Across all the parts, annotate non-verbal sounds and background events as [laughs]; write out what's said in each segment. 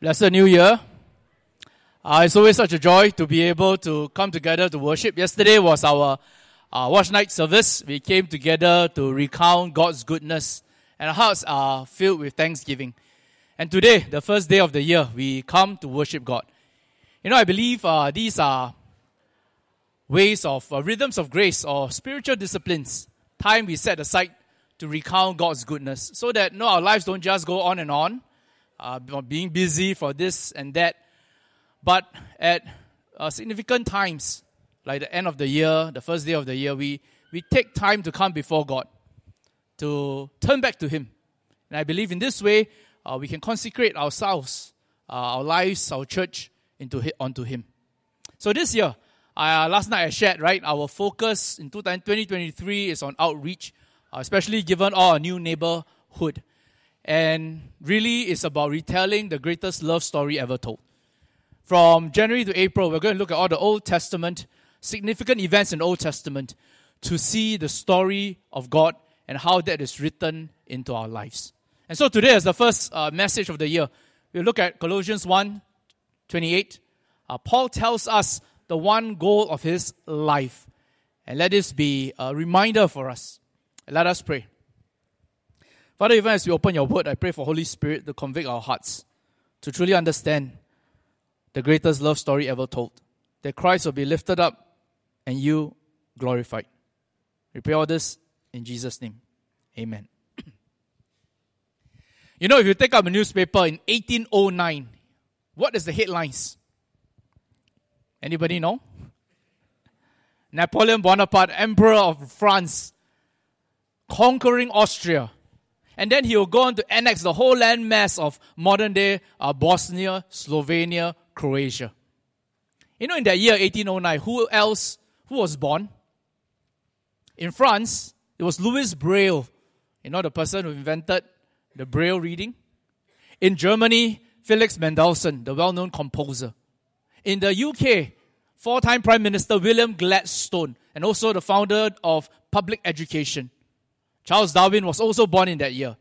Blessed New Year. Uh, it's always such a joy to be able to come together to worship. Yesterday was our uh, watch night service. We came together to recount God's goodness, and our hearts are filled with thanksgiving. And today, the first day of the year, we come to worship God. You know, I believe uh, these are ways of uh, rhythms of grace or spiritual disciplines, time we set aside to recount God's goodness, so that no, our lives don't just go on and on uh, being busy for this and that. But at uh, significant times, like the end of the year, the first day of the year, we, we take time to come before God, to turn back to Him. And I believe in this way, uh, we can consecrate ourselves, uh, our lives, our church, into onto Him. So this year, uh, last night I shared, right, our focus in 2023 is on outreach, uh, especially given our new neighborhood and really it's about retelling the greatest love story ever told. From January to April, we're going to look at all the Old Testament, significant events in the Old Testament, to see the story of God and how that is written into our lives. And so today, is the first uh, message of the year, we look at Colossians 1 28. Uh, Paul tells us the one goal of his life. And let this be a reminder for us. Let us pray. Father, even as we open your word, I pray for Holy Spirit to convict our hearts, to truly understand the greatest love story ever told. That Christ will be lifted up and you glorified. We pray all this in Jesus' name. Amen. [clears throat] you know, if you take up a newspaper in 1809, what is the headlines? Anybody know? Napoleon Bonaparte, Emperor of France, conquering Austria and then he will go on to annex the whole landmass of modern day uh, Bosnia, Slovenia, Croatia. You know, in that year 1809, who else, who was born? In France, it was Louis Braille, you know, the person who invented the Braille reading. In Germany, Felix Mendelssohn, the well known composer. In the UK, four time Prime Minister William Gladstone, and also the founder of public education. Charles Darwin was also born in that year.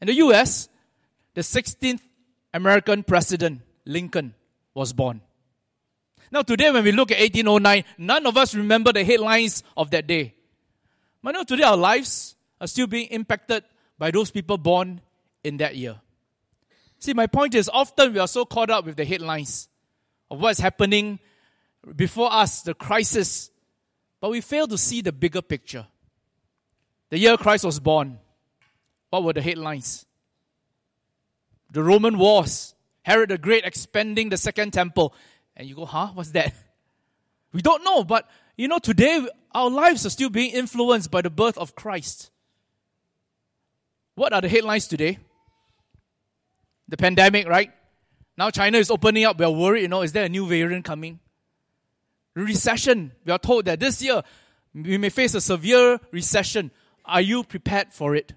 In the US, the 16th American president, Lincoln, was born. Now, today, when we look at 1809, none of us remember the headlines of that day. But now, today, our lives are still being impacted by those people born in that year. See, my point is often we are so caught up with the headlines of what's happening before us, the crisis, but we fail to see the bigger picture. The year Christ was born, what were the headlines? The Roman wars, Herod the Great expanding the second temple. And you go, huh? What's that? [laughs] We don't know, but you know, today our lives are still being influenced by the birth of Christ. What are the headlines today? The pandemic, right? Now China is opening up. We are worried, you know, is there a new variant coming? Recession. We are told that this year we may face a severe recession. Are you prepared for it?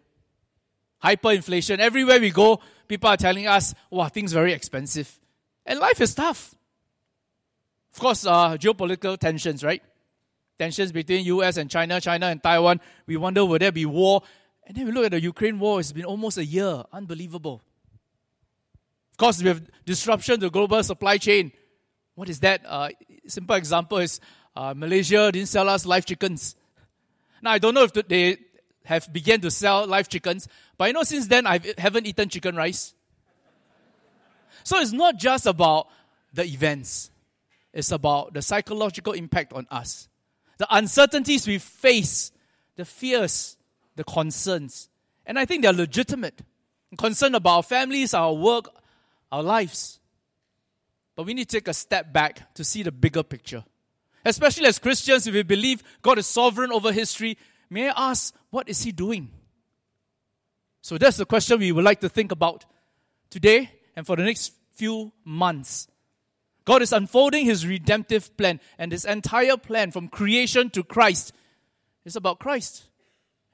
Hyperinflation. Everywhere we go, people are telling us, wow, things very expensive. And life is tough. Of course, uh, geopolitical tensions, right? Tensions between US and China, China and Taiwan. We wonder, will there be war? And then we look at the Ukraine war, it's been almost a year. Unbelievable. Of course, we have disruption to global supply chain. What is that? Uh, simple example is uh, Malaysia didn't sell us live chickens. Now, I don't know if they have began to sell live chickens. But you know, since then, I haven't eaten chicken rice. So it's not just about the events. It's about the psychological impact on us. The uncertainties we face, the fears, the concerns. And I think they're legitimate. Concern about our families, our work, our lives. But we need to take a step back to see the bigger picture. Especially as Christians, if we believe God is sovereign over history, may I ask, what is he doing? So that's the question we would like to think about today and for the next few months. God is unfolding his redemptive plan, and this entire plan from creation to Christ is about Christ.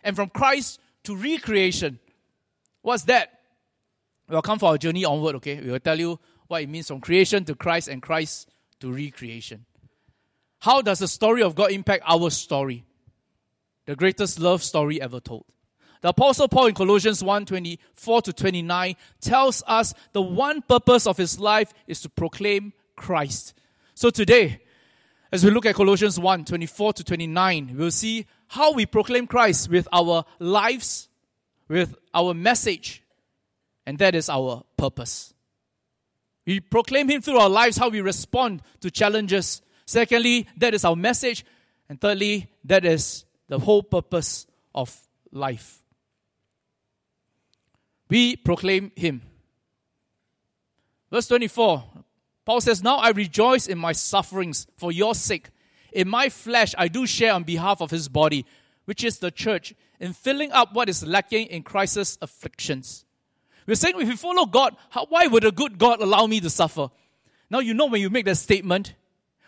And from Christ to recreation. What's that? We'll come for our journey onward, okay? We will tell you what it means from creation to Christ and Christ to recreation. How does the story of God impact our story? The greatest love story ever told. The Apostle Paul in Colossians 1 24 to 29 tells us the one purpose of his life is to proclaim Christ. So today, as we look at Colossians 1 24 to 29, we'll see how we proclaim Christ with our lives, with our message, and that is our purpose. We proclaim Him through our lives, how we respond to challenges. Secondly, that is our message. And thirdly, that is the whole purpose of life. We proclaim Him. Verse 24, Paul says, Now I rejoice in my sufferings for your sake. In my flesh, I do share on behalf of His body, which is the church, in filling up what is lacking in Christ's afflictions we're saying if we follow God, how, why would a good God allow me to suffer? Now, you know, when you make that statement,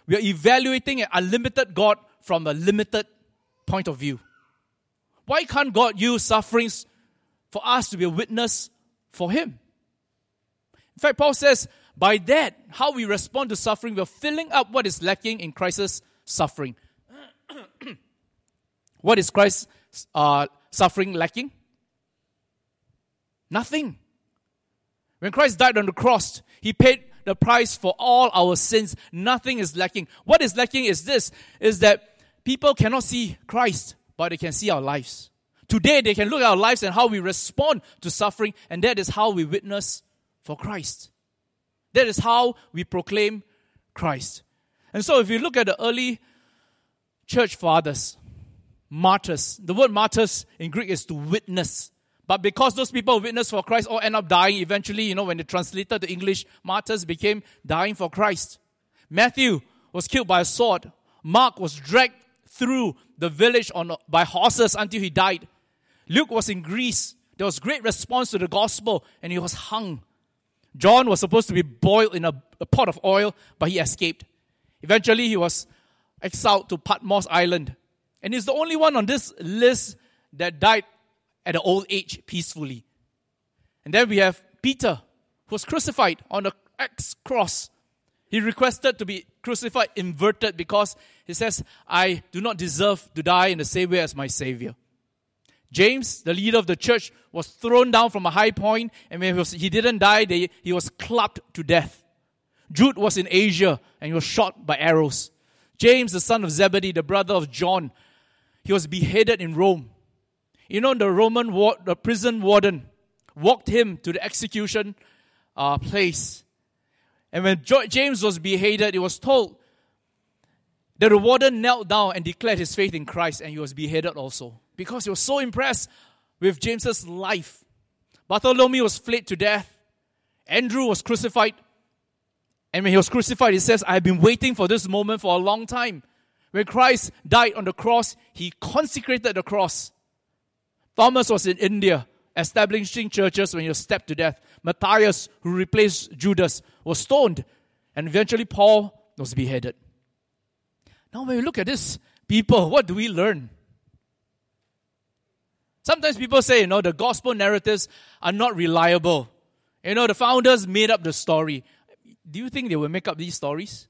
we are evaluating an unlimited God from a limited point of view. Why can't God use sufferings for us to be a witness for Him? In fact, Paul says, by that, how we respond to suffering, we're filling up what is lacking in Christ's suffering. [clears throat] what is Christ's uh, suffering lacking? Nothing. When Christ died on the cross, He paid the price for all our sins. Nothing is lacking. What is lacking is this, is that people cannot see Christ, but they can see our lives. Today, they can look at our lives and how we respond to suffering, and that is how we witness for Christ. That is how we proclaim Christ. And so, if you look at the early church fathers, martyrs, the word martyrs in Greek is to witness. But because those people witnessed for Christ all end up dying eventually, you know, when they translated to English, martyrs became dying for Christ. Matthew was killed by a sword. Mark was dragged through the village on, by horses until he died. Luke was in Greece. There was great response to the gospel and he was hung. John was supposed to be boiled in a, a pot of oil, but he escaped. Eventually, he was exiled to Patmos Island. And he's the only one on this list that died at an old age peacefully. And then we have Peter, who was crucified on the X cross. He requested to be crucified inverted because he says, I do not deserve to die in the same way as my Savior. James, the leader of the church, was thrown down from a high point, and when he, was, he didn't die, they, he was clubbed to death. Jude was in Asia, and he was shot by arrows. James, the son of Zebedee, the brother of John, he was beheaded in Rome. You know, the Roman war, the prison warden walked him to the execution uh, place. And when James was beheaded, it was told that the warden knelt down and declared his faith in Christ, and he was beheaded also because he was so impressed with James's life. Bartholomew was flayed to death. Andrew was crucified. And when he was crucified, he says, I have been waiting for this moment for a long time. When Christ died on the cross, he consecrated the cross. Thomas was in India establishing churches when he was stabbed to death. Matthias, who replaced Judas, was stoned. And eventually Paul was beheaded. Now, when we look at this people, what do we learn? Sometimes people say, you know, the gospel narratives are not reliable. You know, the founders made up the story. Do you think they will make up these stories?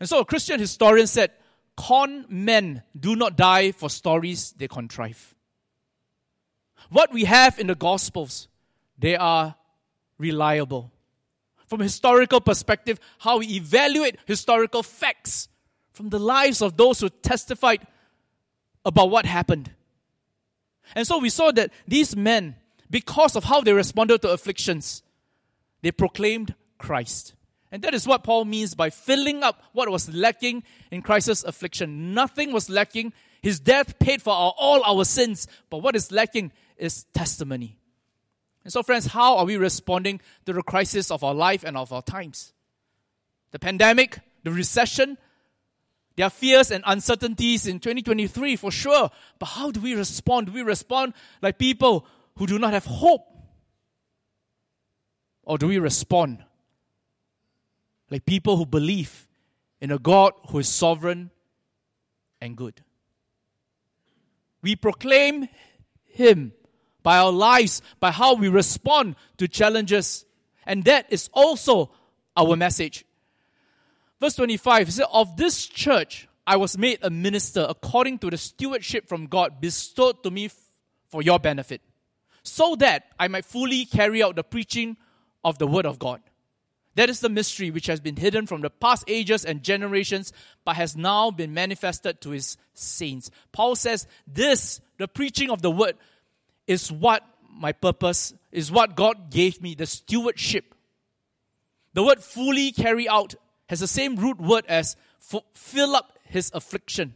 And so a Christian historian said, con men do not die for stories they contrive. What we have in the Gospels, they are reliable. From historical perspective, how we evaluate historical facts from the lives of those who testified about what happened. And so we saw that these men, because of how they responded to afflictions, they proclaimed Christ. And that is what Paul means by filling up what was lacking in Christ's affliction. Nothing was lacking. His death paid for our, all our sins. But what is lacking is testimony. And so, friends, how are we responding to the crisis of our life and of our times? The pandemic, the recession, there are fears and uncertainties in 2023 for sure. But how do we respond? Do we respond like people who do not have hope? Or do we respond like people who believe in a God who is sovereign and good? We proclaim Him by our lives, by how we respond to challenges. And that is also our message. Verse 25 says, Of this church I was made a minister according to the stewardship from God bestowed to me for your benefit, so that I might fully carry out the preaching of the Word of God. That is the mystery which has been hidden from the past ages and generations, but has now been manifested to his saints. Paul says, This, the preaching of the word, is what my purpose, is what God gave me, the stewardship. The word fully carry out has the same root word as fill up his affliction.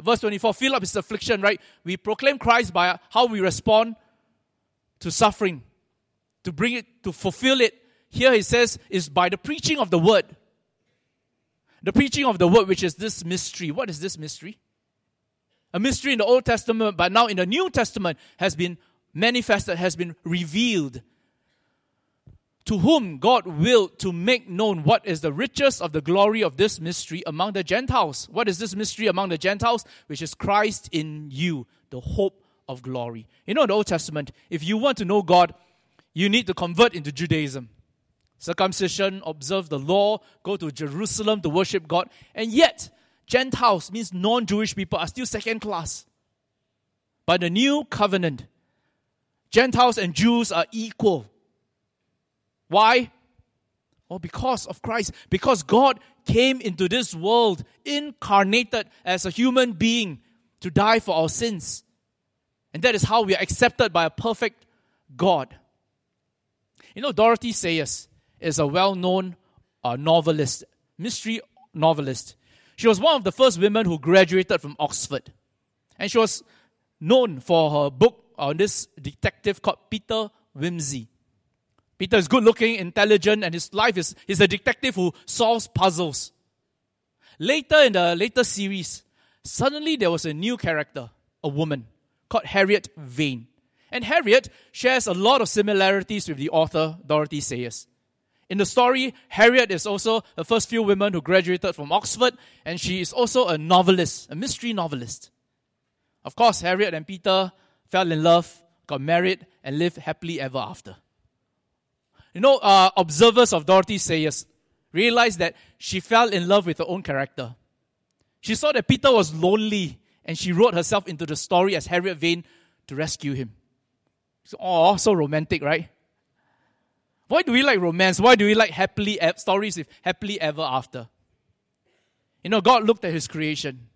Verse 24, fill up his affliction, right? We proclaim Christ by how we respond to suffering, to bring it, to fulfill it here he says, is by the preaching of the word. The preaching of the word, which is this mystery. What is this mystery? A mystery in the Old Testament, but now in the New Testament has been manifested, has been revealed. To whom God willed to make known what is the riches of the glory of this mystery among the Gentiles. What is this mystery among the Gentiles? Which is Christ in you, the hope of glory. You know, in the Old Testament, if you want to know God, you need to convert into Judaism circumcision, observe the law, go to Jerusalem to worship God. And yet, Gentiles means non Jewish people are still second class. By the new covenant, Gentiles and Jews are equal. Why? Well, because of Christ. Because God came into this world incarnated as a human being to die for our sins. And that is how we are accepted by a perfect God. You know, Dorothy Sayers, is a well known uh, novelist, mystery novelist. She was one of the first women who graduated from Oxford. And she was known for her book on this detective called Peter Wimsey. Peter is good looking, intelligent, and his life is he's a detective who solves puzzles. Later in the later series, suddenly there was a new character, a woman called Harriet Vane. And Harriet shares a lot of similarities with the author Dorothy Sayers. In the story, Harriet is also the first few women who graduated from Oxford, and she is also a novelist, a mystery novelist. Of course, Harriet and Peter fell in love, got married, and lived happily ever after. You know, uh, observers of Dorothy Sayers realized that she fell in love with her own character. She saw that Peter was lonely, and she wrote herself into the story as Harriet Vane to rescue him. So, oh, so romantic, right? Why do we like romance? Why do we like happily stories with happily ever after? You know, God looked at His creation,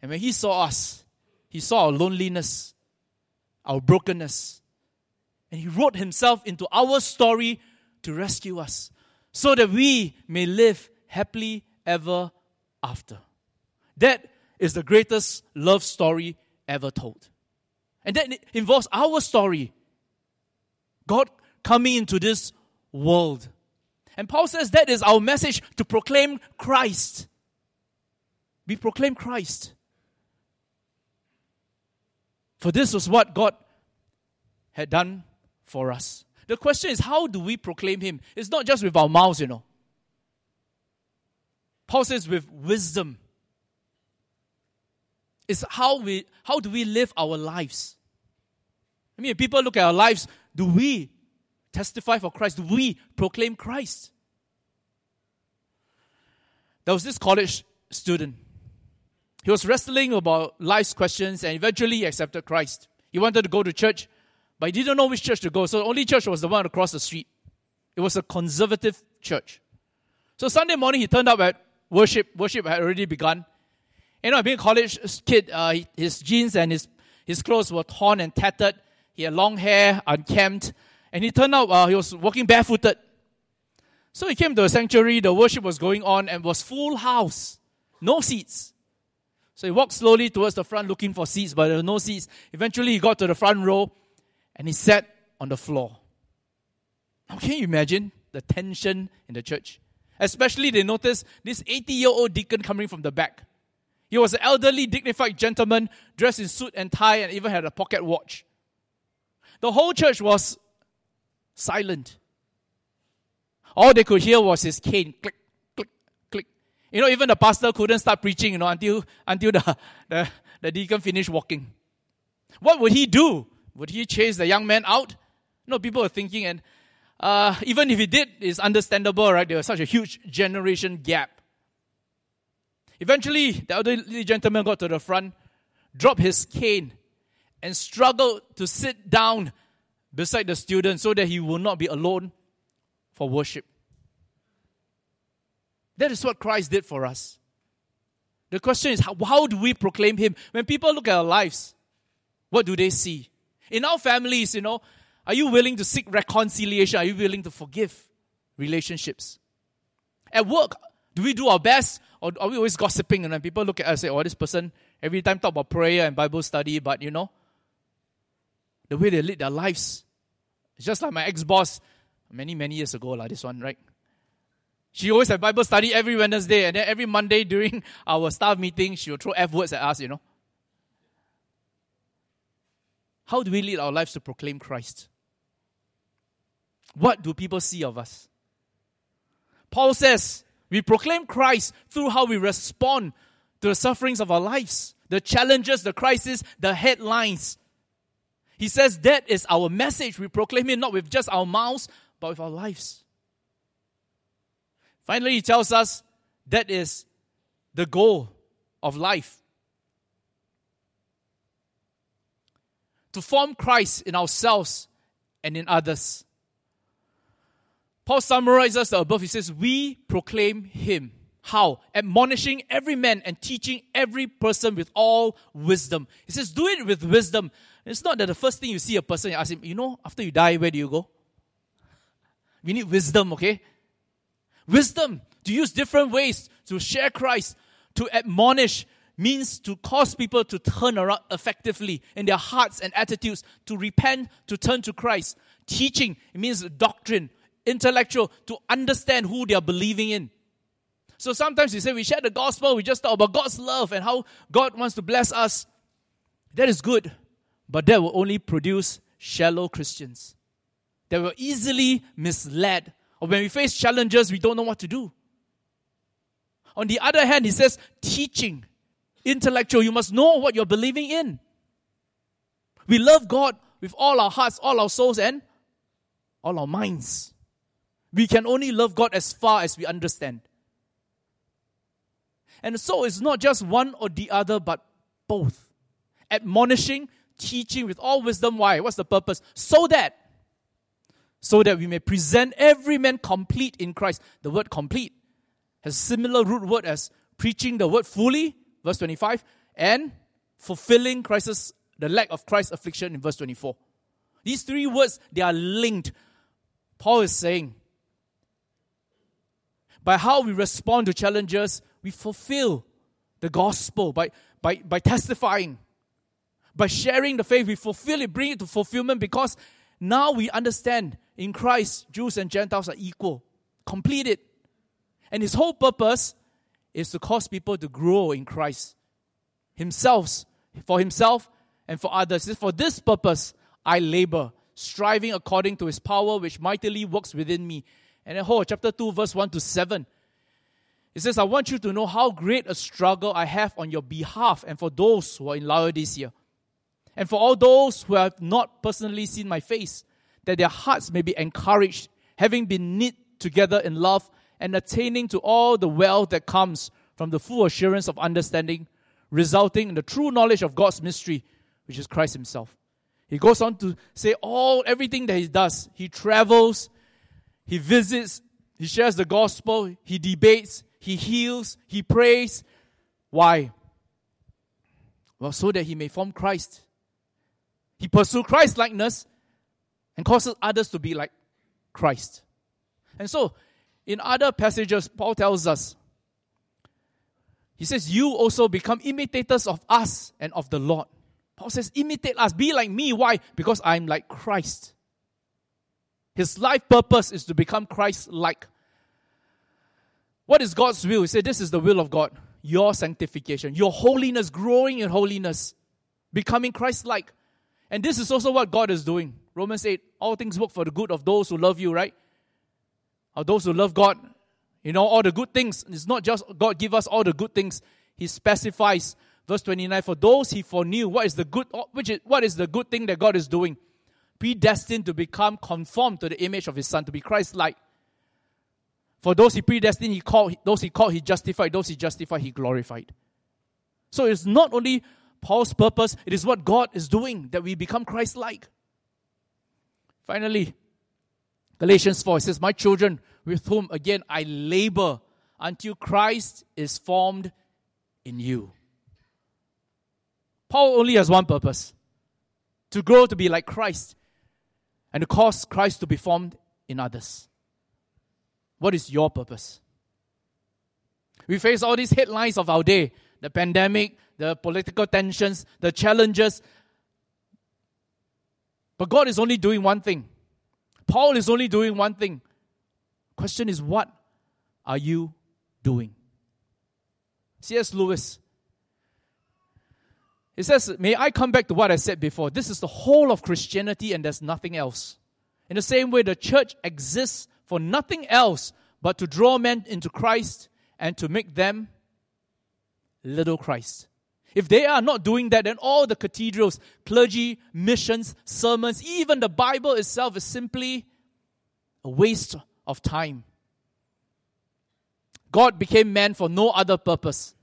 and when He saw us, He saw our loneliness, our brokenness, and He wrote Himself into our story to rescue us, so that we may live happily ever after. That is the greatest love story ever told. And that involves our story. God coming into this world. And Paul says that is our message to proclaim Christ. We proclaim Christ. For this was what God had done for us. The question is, how do we proclaim Him? It's not just with our mouths, you know. Paul says with wisdom. It's how we how do we live our lives? I mean, people look at our lives, do we testify for Christ? We proclaim Christ? There was this college student. He was wrestling about life's questions and eventually accepted Christ. He wanted to go to church, but he didn't know which church to go. So the only church was the one across the street. It was a conservative church. So Sunday morning he turned up at worship. Worship had already begun. You know, being a college kid, uh, his jeans and his, his clothes were torn and tattered. He had long hair, unkempt. And he turned out uh, he was walking barefooted. So he came to the sanctuary, the worship was going on and was full house. No seats. So he walked slowly towards the front looking for seats, but there were no seats. Eventually he got to the front row and he sat on the floor. Now can you imagine the tension in the church? Especially they noticed this 80 year old deacon coming from the back. He was an elderly, dignified gentleman dressed in suit and tie and even had a pocket watch. The whole church was silent. All they could hear was his cane click, click, click. You know, even the pastor couldn't start preaching, you know, until, until the, [laughs] the, the deacon finished walking. What would he do? Would he chase the young man out? No, people were thinking, and uh, even if he did, it's understandable, right? There was such a huge generation gap. Eventually, the elderly gentleman got to the front, dropped his cane, and struggled to sit down beside the student so that he will not be alone for worship. That is what Christ did for us. The question is, how, how do we proclaim Him? When people look at our lives, what do they see? In our families, you know, are you willing to seek reconciliation? Are you willing to forgive relationships? At work, do we do our best or are we always gossiping and then people look at us and say, oh, this person every time talk about prayer and Bible study, but you know, the way they lead their lives. It's just like my ex-boss many, many years ago, like this one, right? She always had Bible study every Wednesday, and then every Monday during [laughs] our staff meeting, she would throw F words at us, you know. How do we lead our lives to proclaim Christ? What do people see of us? Paul says we proclaim Christ through how we respond to the sufferings of our lives, the challenges, the crises, the headlines. He says that is our message. We proclaim it not with just our mouths, but with our lives. Finally, he tells us that is the goal of life. To form Christ in ourselves and in others. Paul summarizes the above. He says, We proclaim him. How? Admonishing every man and teaching every person with all wisdom. He says, Do it with wisdom. It's not that the first thing you see a person, you ask him, You know, after you die, where do you go? We need wisdom, okay? Wisdom to use different ways to share Christ, to admonish, means to cause people to turn around effectively in their hearts and attitudes, to repent, to turn to Christ. Teaching, means doctrine, intellectual, to understand who they are believing in. So sometimes we say we share the gospel, we just talk about God's love and how God wants to bless us. That is good, but that will only produce shallow Christians. They will easily misled or when we face challenges, we don't know what to do. On the other hand, he says, teaching, intellectual, you must know what you're believing in. We love God with all our hearts, all our souls, and all our minds. We can only love God as far as we understand. And so it's not just one or the other, but both. Admonishing, teaching with all wisdom. Why? What's the purpose? So that so that we may present every man complete in Christ. The word complete has similar root word as preaching the word fully, verse 25, and fulfilling Christ's the lack of Christ's affliction in verse 24. These three words, they are linked. Paul is saying, by how we respond to challenges, we fulfill the gospel by, by, by testifying, by sharing the faith, we fulfill it, bring it to fulfillment because now we understand in Christ, Jews and Gentiles are equal, completed. And his whole purpose is to cause people to grow in Christ himself, for himself and for others. It's For this purpose, I labor, striving according to his power, which mightily works within me. And then, whole chapter 2, verse 1 to 7. It says, I want you to know how great a struggle I have on your behalf and for those who are in Laodicea, and for all those who have not personally seen my face that their hearts may be encouraged, having been knit together in love and attaining to all the wealth that comes from the full assurance of understanding, resulting in the true knowledge of God's mystery, which is Christ Himself. He goes on to say all everything that he does. He travels, he visits, he shares the gospel, he debates, he heals, he prays. Why? Well, so that he may form Christ. He pursue Christ likeness and causes others to be like Christ. And so, in other passages, Paul tells us, he says, You also become imitators of us and of the Lord. Paul says, Imitate us, be like me. Why? Because I'm like Christ. His life purpose is to become Christ like. What is God's will? He said, This is the will of God your sanctification, your holiness, growing in holiness, becoming Christ like. And this is also what God is doing. Romans 8, all things work for the good of those who love you, right? Of those who love God. You know, all the good things. It's not just God give us all the good things. He specifies, verse 29, for those he foreknew, what is the good, which is, what is the good thing that God is doing? Predestined to become conformed to the image of his son, to be Christ-like. For those he predestined, he called, those he called, he justified, those he justified, he glorified. So it's not only Paul's purpose. It is what God is doing that we become Christ like. Finally, Galatians 4 says, My children, with whom again I labor until Christ is formed in you. Paul only has one purpose to grow to be like Christ and to cause Christ to be formed in others. What is your purpose? We face all these headlines of our day the pandemic, the political tensions, the challenges. But God is only doing one thing. Paul is only doing one thing. Question is, what are you doing? C.S. Lewis. He says, May I come back to what I said before? This is the whole of Christianity and there's nothing else. In the same way, the church exists for nothing else but to draw men into Christ and to make them little Christ. If they are not doing that, then all the cathedrals, clergy, missions, sermons, even the Bible itself is simply a waste of time. God became man for no other purpose.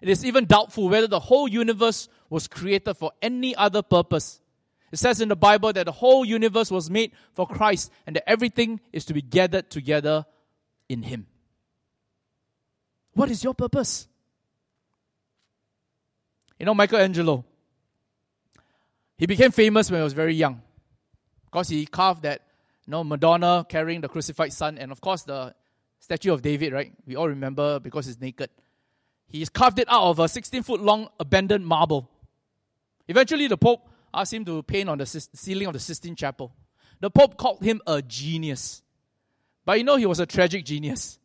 It is even doubtful whether the whole universe was created for any other purpose. It says in the Bible that the whole universe was made for Christ and that everything is to be gathered together in Him. What is your purpose? You know, Michelangelo, he became famous when he was very young because he carved that, you know, Madonna carrying the crucified son, and of course the statue of David, right? We all remember because he's naked. He's carved it out of a 16 foot long abandoned marble. Eventually, the Pope asked him to paint on the ceiling of the Sistine Chapel. The Pope called him a genius. But you know, he was a tragic genius.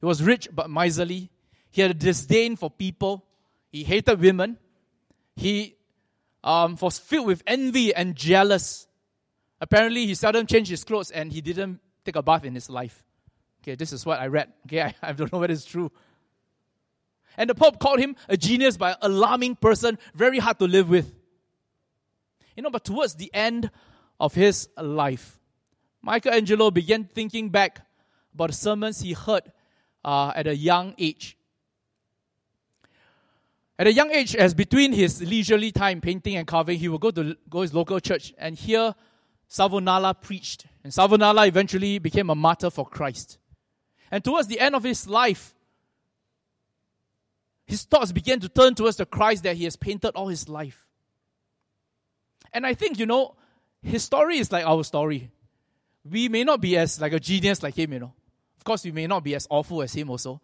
He was rich but miserly. He had a disdain for people. He hated women. He um, was filled with envy and jealous. Apparently, he seldom changed his clothes and he didn't take a bath in his life. Okay, this is what I read. Okay, [laughs] I, I don't know whether it's true. And the Pope called him a genius by alarming person, very hard to live with. You know, but towards the end of his life, Michelangelo began thinking back about the sermons he heard uh, at a young age. At a young age, as between his leisurely time painting and carving, he would go to go his local church and hear Savonarola preached. And Savonarola eventually became a martyr for Christ. And towards the end of his life, his thoughts began to turn towards the Christ that he has painted all his life. And I think, you know, his story is like our story. We may not be as like a genius like him, you know. Of course, we may not be as awful as him also.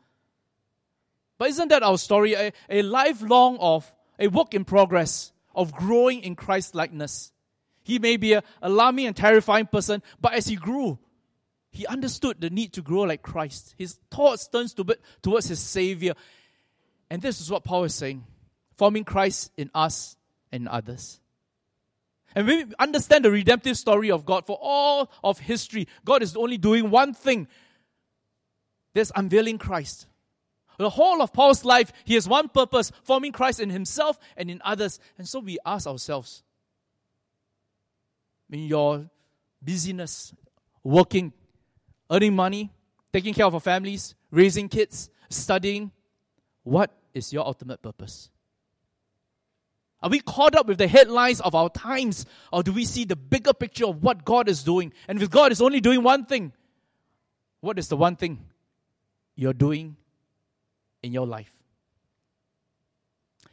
But isn't that our story? A, a lifelong of a work in progress of growing in Christ likeness. He may be an alarming and terrifying person, but as he grew, he understood the need to grow like Christ. His thoughts turned to, towards his Savior. And this is what Paul is saying forming Christ in us and others. And we understand the redemptive story of God for all of history. God is only doing one thing there's unveiling Christ. The whole of Paul's life, he has one purpose forming Christ in himself and in others. And so we ask ourselves in your busyness, working, earning money, taking care of our families, raising kids, studying, what is your ultimate purpose? Are we caught up with the headlines of our times, or do we see the bigger picture of what God is doing? And if God is only doing one thing, what is the one thing you're doing in your life?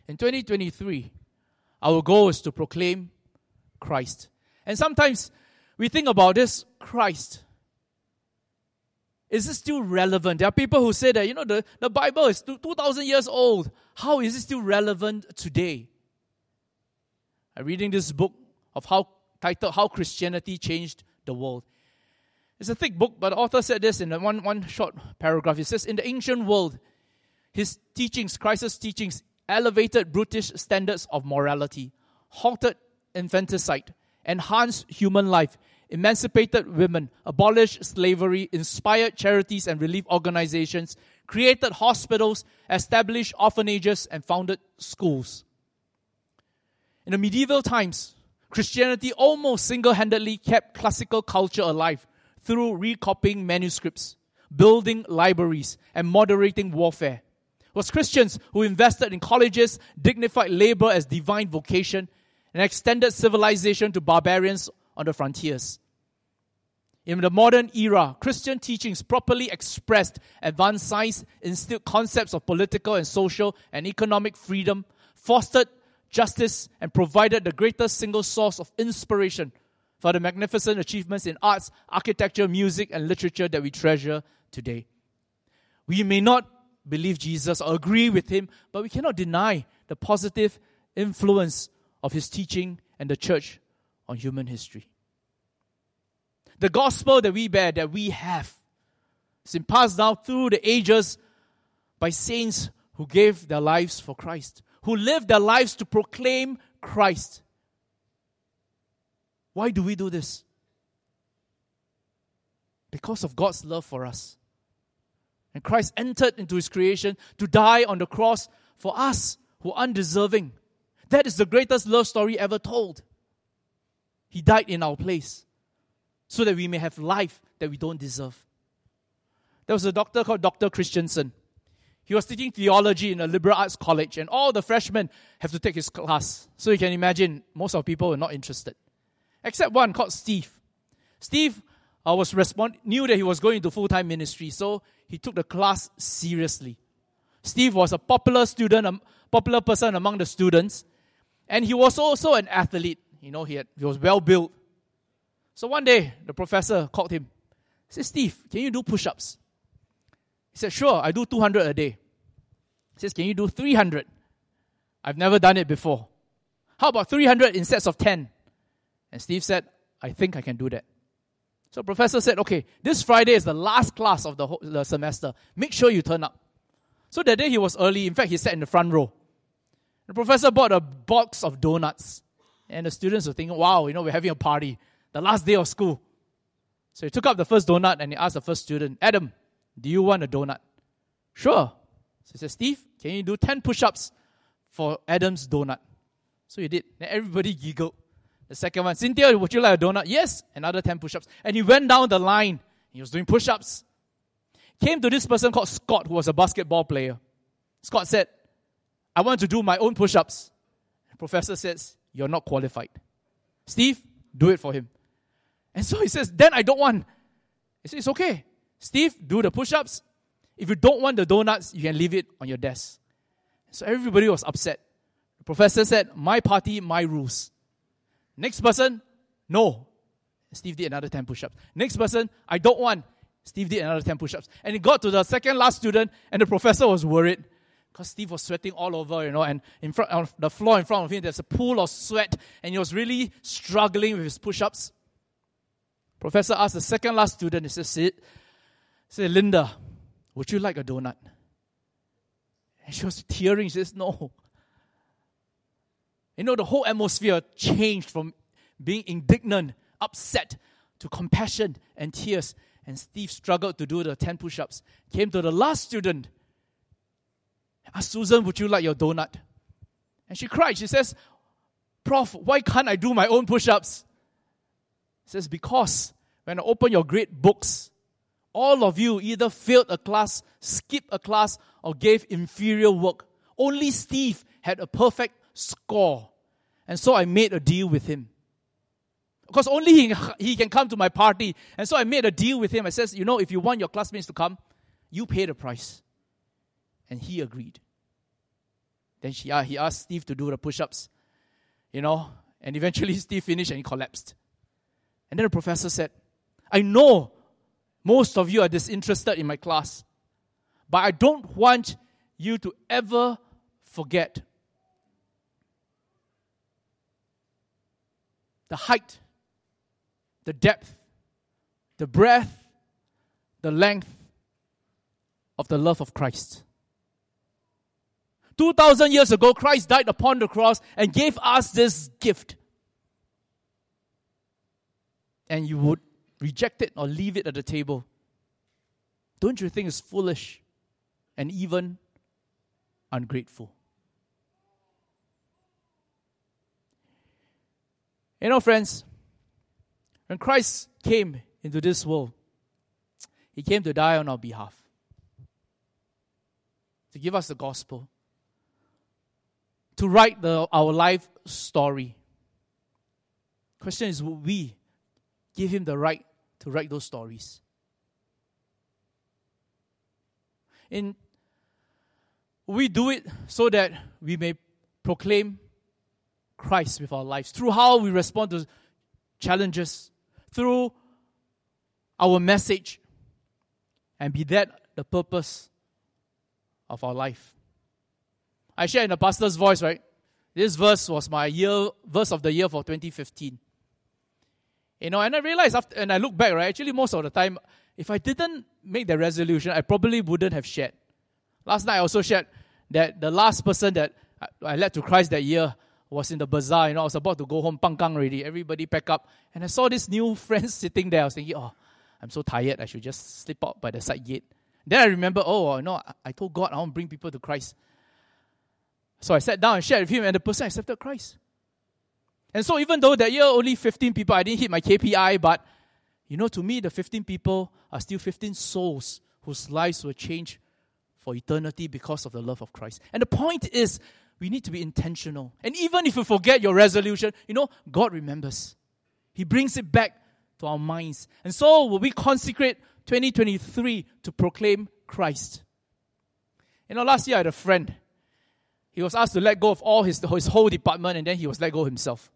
In 2023, our goal is to proclaim Christ. And sometimes we think about this Christ. Is it still relevant? There are people who say that, you know, the, the Bible is 2,000 years old. How is it still relevant today? I'm reading this book of how titled How Christianity Changed the World. It's a thick book, but the author said this in one, one short paragraph. He says, In the ancient world, his teachings, Christ's teachings, elevated brutish standards of morality, halted infanticide, enhanced human life, emancipated women, abolished slavery, inspired charities and relief organizations, created hospitals, established orphanages, and founded schools. In the medieval times, Christianity almost single handedly kept classical culture alive through recopying manuscripts, building libraries, and moderating warfare. Was Christians who invested in colleges, dignified labor as divine vocation, and extended civilization to barbarians on the frontiers. In the modern era, Christian teachings properly expressed advanced science, instilled concepts of political and social and economic freedom, fostered justice, and provided the greatest single source of inspiration for the magnificent achievements in arts, architecture, music, and literature that we treasure today. We may not believe Jesus or agree with him, but we cannot deny the positive influence of his teaching and the church on human history. The gospel that we bear, that we have, has been passed down through the ages by saints who gave their lives for Christ, who lived their lives to proclaim Christ. Why do we do this? Because of God's love for us. And Christ entered into his creation to die on the cross for us who are undeserving. That is the greatest love story ever told. He died in our place so that we may have life that we don't deserve. There was a doctor called Dr. Christensen. He was teaching theology in a liberal arts college, and all the freshmen have to take his class. So you can imagine most of people were not interested, except one called Steve. Steve uh, was respond- knew that he was going into full time ministry, so he took the class seriously. Steve was a popular student, a popular person among the students, and he was also an athlete. You know, he, had, he was well built. So one day, the professor called him. He said, Steve, can you do push ups? He said, Sure, I do 200 a day. He says, Can you do 300? I've never done it before. How about 300 in sets of 10? And Steve said, I think I can do that. So professor said, okay, this Friday is the last class of the, whole, the semester. Make sure you turn up. So that day he was early. In fact, he sat in the front row. The professor bought a box of donuts. And the students were thinking, wow, you know, we're having a party. The last day of school. So he took up the first donut and he asked the first student, Adam, do you want a donut? Sure. So he said, Steve, can you do 10 push ups for Adam's donut? So he did. And everybody giggled. The second one, Cynthia, would you like a donut? Yes. Another 10 push ups. And he went down the line. He was doing push ups. Came to this person called Scott, who was a basketball player. Scott said, I want to do my own push ups. Professor says, You're not qualified. Steve, do it for him. And so he says, Then I don't want. He says, It's okay. Steve, do the push ups. If you don't want the donuts, you can leave it on your desk. So everybody was upset. The professor said, My party, my rules. Next person, no. Steve did another 10 push ups. Next person, I don't want. Steve did another 10 push ups. And it got to the second last student, and the professor was worried because Steve was sweating all over, you know, and in front of the floor in front of him, there's a pool of sweat, and he was really struggling with his push ups. Professor asked the second last student, he said, Sid, say, Linda, would you like a donut? And she was tearing. She says, No. You know, the whole atmosphere changed from being indignant, upset, to compassion and tears. And Steve struggled to do the 10 push ups. Came to the last student. Asked Susan, Would you like your donut? And she cried. She says, Prof, why can't I do my own push ups? says, Because when I open your great books, all of you either failed a class, skipped a class, or gave inferior work. Only Steve had a perfect score. And so I made a deal with him. Because only he, he can come to my party. And so I made a deal with him. I says, you know, if you want your classmates to come, you pay the price. And he agreed. Then she, uh, he asked Steve to do the push-ups, you know, and eventually [laughs] Steve finished and he collapsed. And then the professor said, I know most of you are disinterested in my class, but I don't want you to ever forget the height, the depth, the breadth, the length of the love of Christ. 2,000 years ago, Christ died upon the cross and gave us this gift. And you would reject it or leave it at the table. Don't you think it's foolish and even ungrateful? You know, friends, when Christ came into this world, He came to die on our behalf. to give us the gospel, to write the, our life story. Question is, will we give him the right to write those stories? In we do it so that we may proclaim Christ with our lives through how we respond to challenges, through our message, and be that the purpose of our life. I shared in the pastor's voice, right? This verse was my year verse of the year for 2015. You know, and I realized after and I look back, right, actually most of the time, if I didn't make the resolution, I probably wouldn't have shared. Last night I also shared that the last person that I led to Christ that year was in the bazaar. You know, I was about to go home, pangkang already. Everybody pack up. And I saw this new friend sitting there. I was thinking, oh, I'm so tired. I should just slip out by the side gate. Then I remember, oh, no, I told God I want to bring people to Christ. So I sat down and shared with him, and the person accepted Christ. And so even though that year only 15 people, I didn't hit my KPI, but you know, to me, the 15 people are still 15 souls whose lives were changed for eternity because of the love of Christ. And the point is, we need to be intentional. And even if you forget your resolution, you know, God remembers. He brings it back to our minds. And so, will we consecrate 2023 to proclaim Christ? You know, last year I had a friend. He was asked to let go of all his, his whole department and then he was let go himself.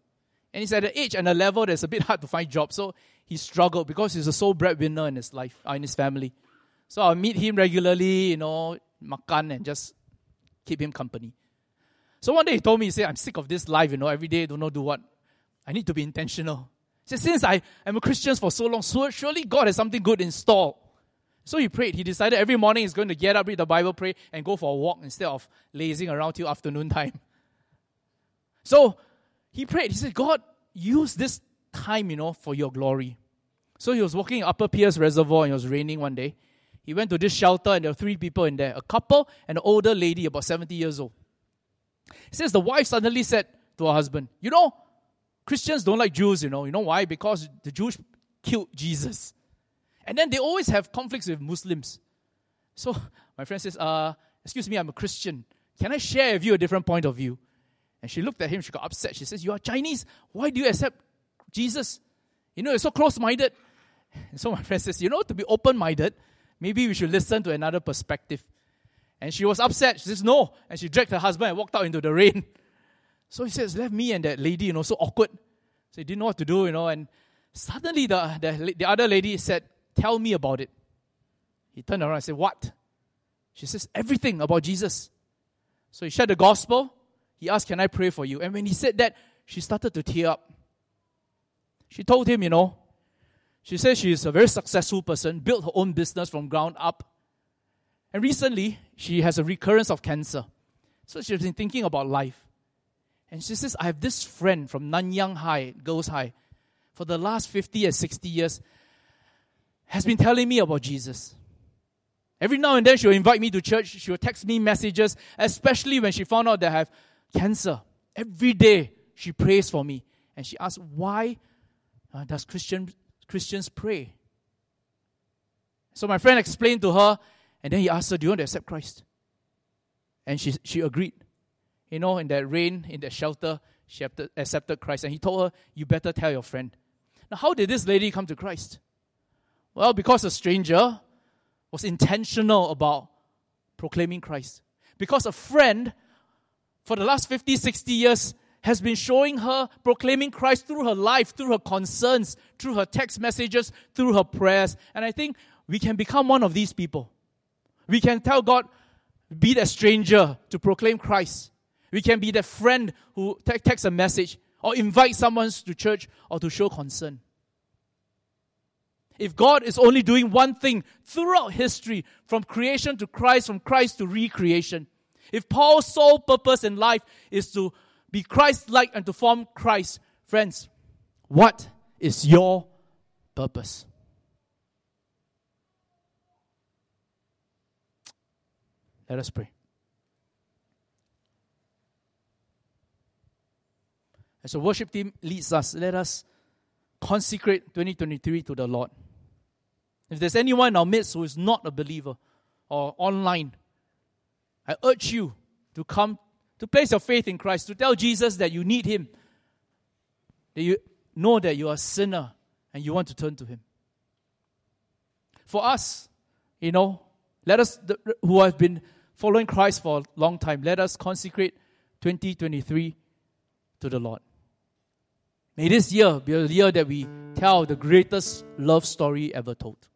And he's at an age and a level that's a bit hard to find jobs. So he struggled because he's a sole breadwinner in his life, uh, in his family. So I'll meet him regularly, you know, makan and just keep him company. So one day he told me, he said, I'm sick of this life, you know, every day I don't know do what. I need to be intentional. He said, since I am a Christian for so long, so surely God has something good in store. So he prayed. He decided every morning he's going to get up, read the Bible, pray, and go for a walk instead of lazing around till afternoon [laughs] time. So he prayed. He said, God, use this time, you know, for your glory. So he was walking Upper Peirce Reservoir and it was raining one day. He went to this shelter and there were three people in there a couple and an older lady, about 70 years old. He says the wife suddenly said to her husband, You know, Christians don't like Jews, you know. You know why? Because the Jews killed Jesus. And then they always have conflicts with Muslims. So [laughs] my friend says, uh, Excuse me, I'm a Christian. Can I share with you a different point of view? And she looked at him, she got upset. She says, You are Chinese. Why do you accept Jesus? You know, you're so close minded. [laughs] So my friend says, You know, to be open minded, Maybe we should listen to another perspective. And she was upset. She says, No. And she dragged her husband and walked out into the rain. [laughs] So he says, Left me and that lady, you know, so awkward. So he didn't know what to do, you know. And suddenly the, the, the other lady said, Tell me about it. He turned around and said, What? She says, Everything about Jesus. So he shared the gospel. He asked, Can I pray for you? And when he said that, she started to tear up. She told him, You know, she says she is a very successful person, built her own business from ground up. And recently, she has a recurrence of cancer. So she's been thinking about life. And she says, I have this friend from Nanyang High, Girls High, for the last 50 and 60 years, has been telling me about Jesus. Every now and then she'll invite me to church, she'll text me messages, especially when she found out that I have cancer. Every day she prays for me. And she asks, Why uh, does Christian Christians pray. So my friend explained to her, and then he asked her, Do you want to accept Christ? And she, she agreed. You know, in that rain, in that shelter, she accepted Christ. And he told her, You better tell your friend. Now, how did this lady come to Christ? Well, because a stranger was intentional about proclaiming Christ. Because a friend, for the last 50, 60 years, has been showing her, proclaiming Christ through her life, through her concerns, through her text messages, through her prayers. And I think we can become one of these people. We can tell God, be that stranger to proclaim Christ. We can be that friend who texts a message or invite someone to church or to show concern. If God is only doing one thing throughout history, from creation to Christ, from Christ to recreation, if Paul's sole purpose in life is to be Christ like and to form Christ. Friends, what is your purpose? Let us pray. As the worship team leads us, let us consecrate 2023 to the Lord. If there's anyone in our midst who is not a believer or online, I urge you to come, to place your faith in Christ, to tell Jesus that you need Him, that you know that you are a sinner and you want to turn to Him. For us, you know, let us, who have been following Christ for a long time, let us consecrate 2023 to the Lord. May this year be a year that we tell the greatest love story ever told.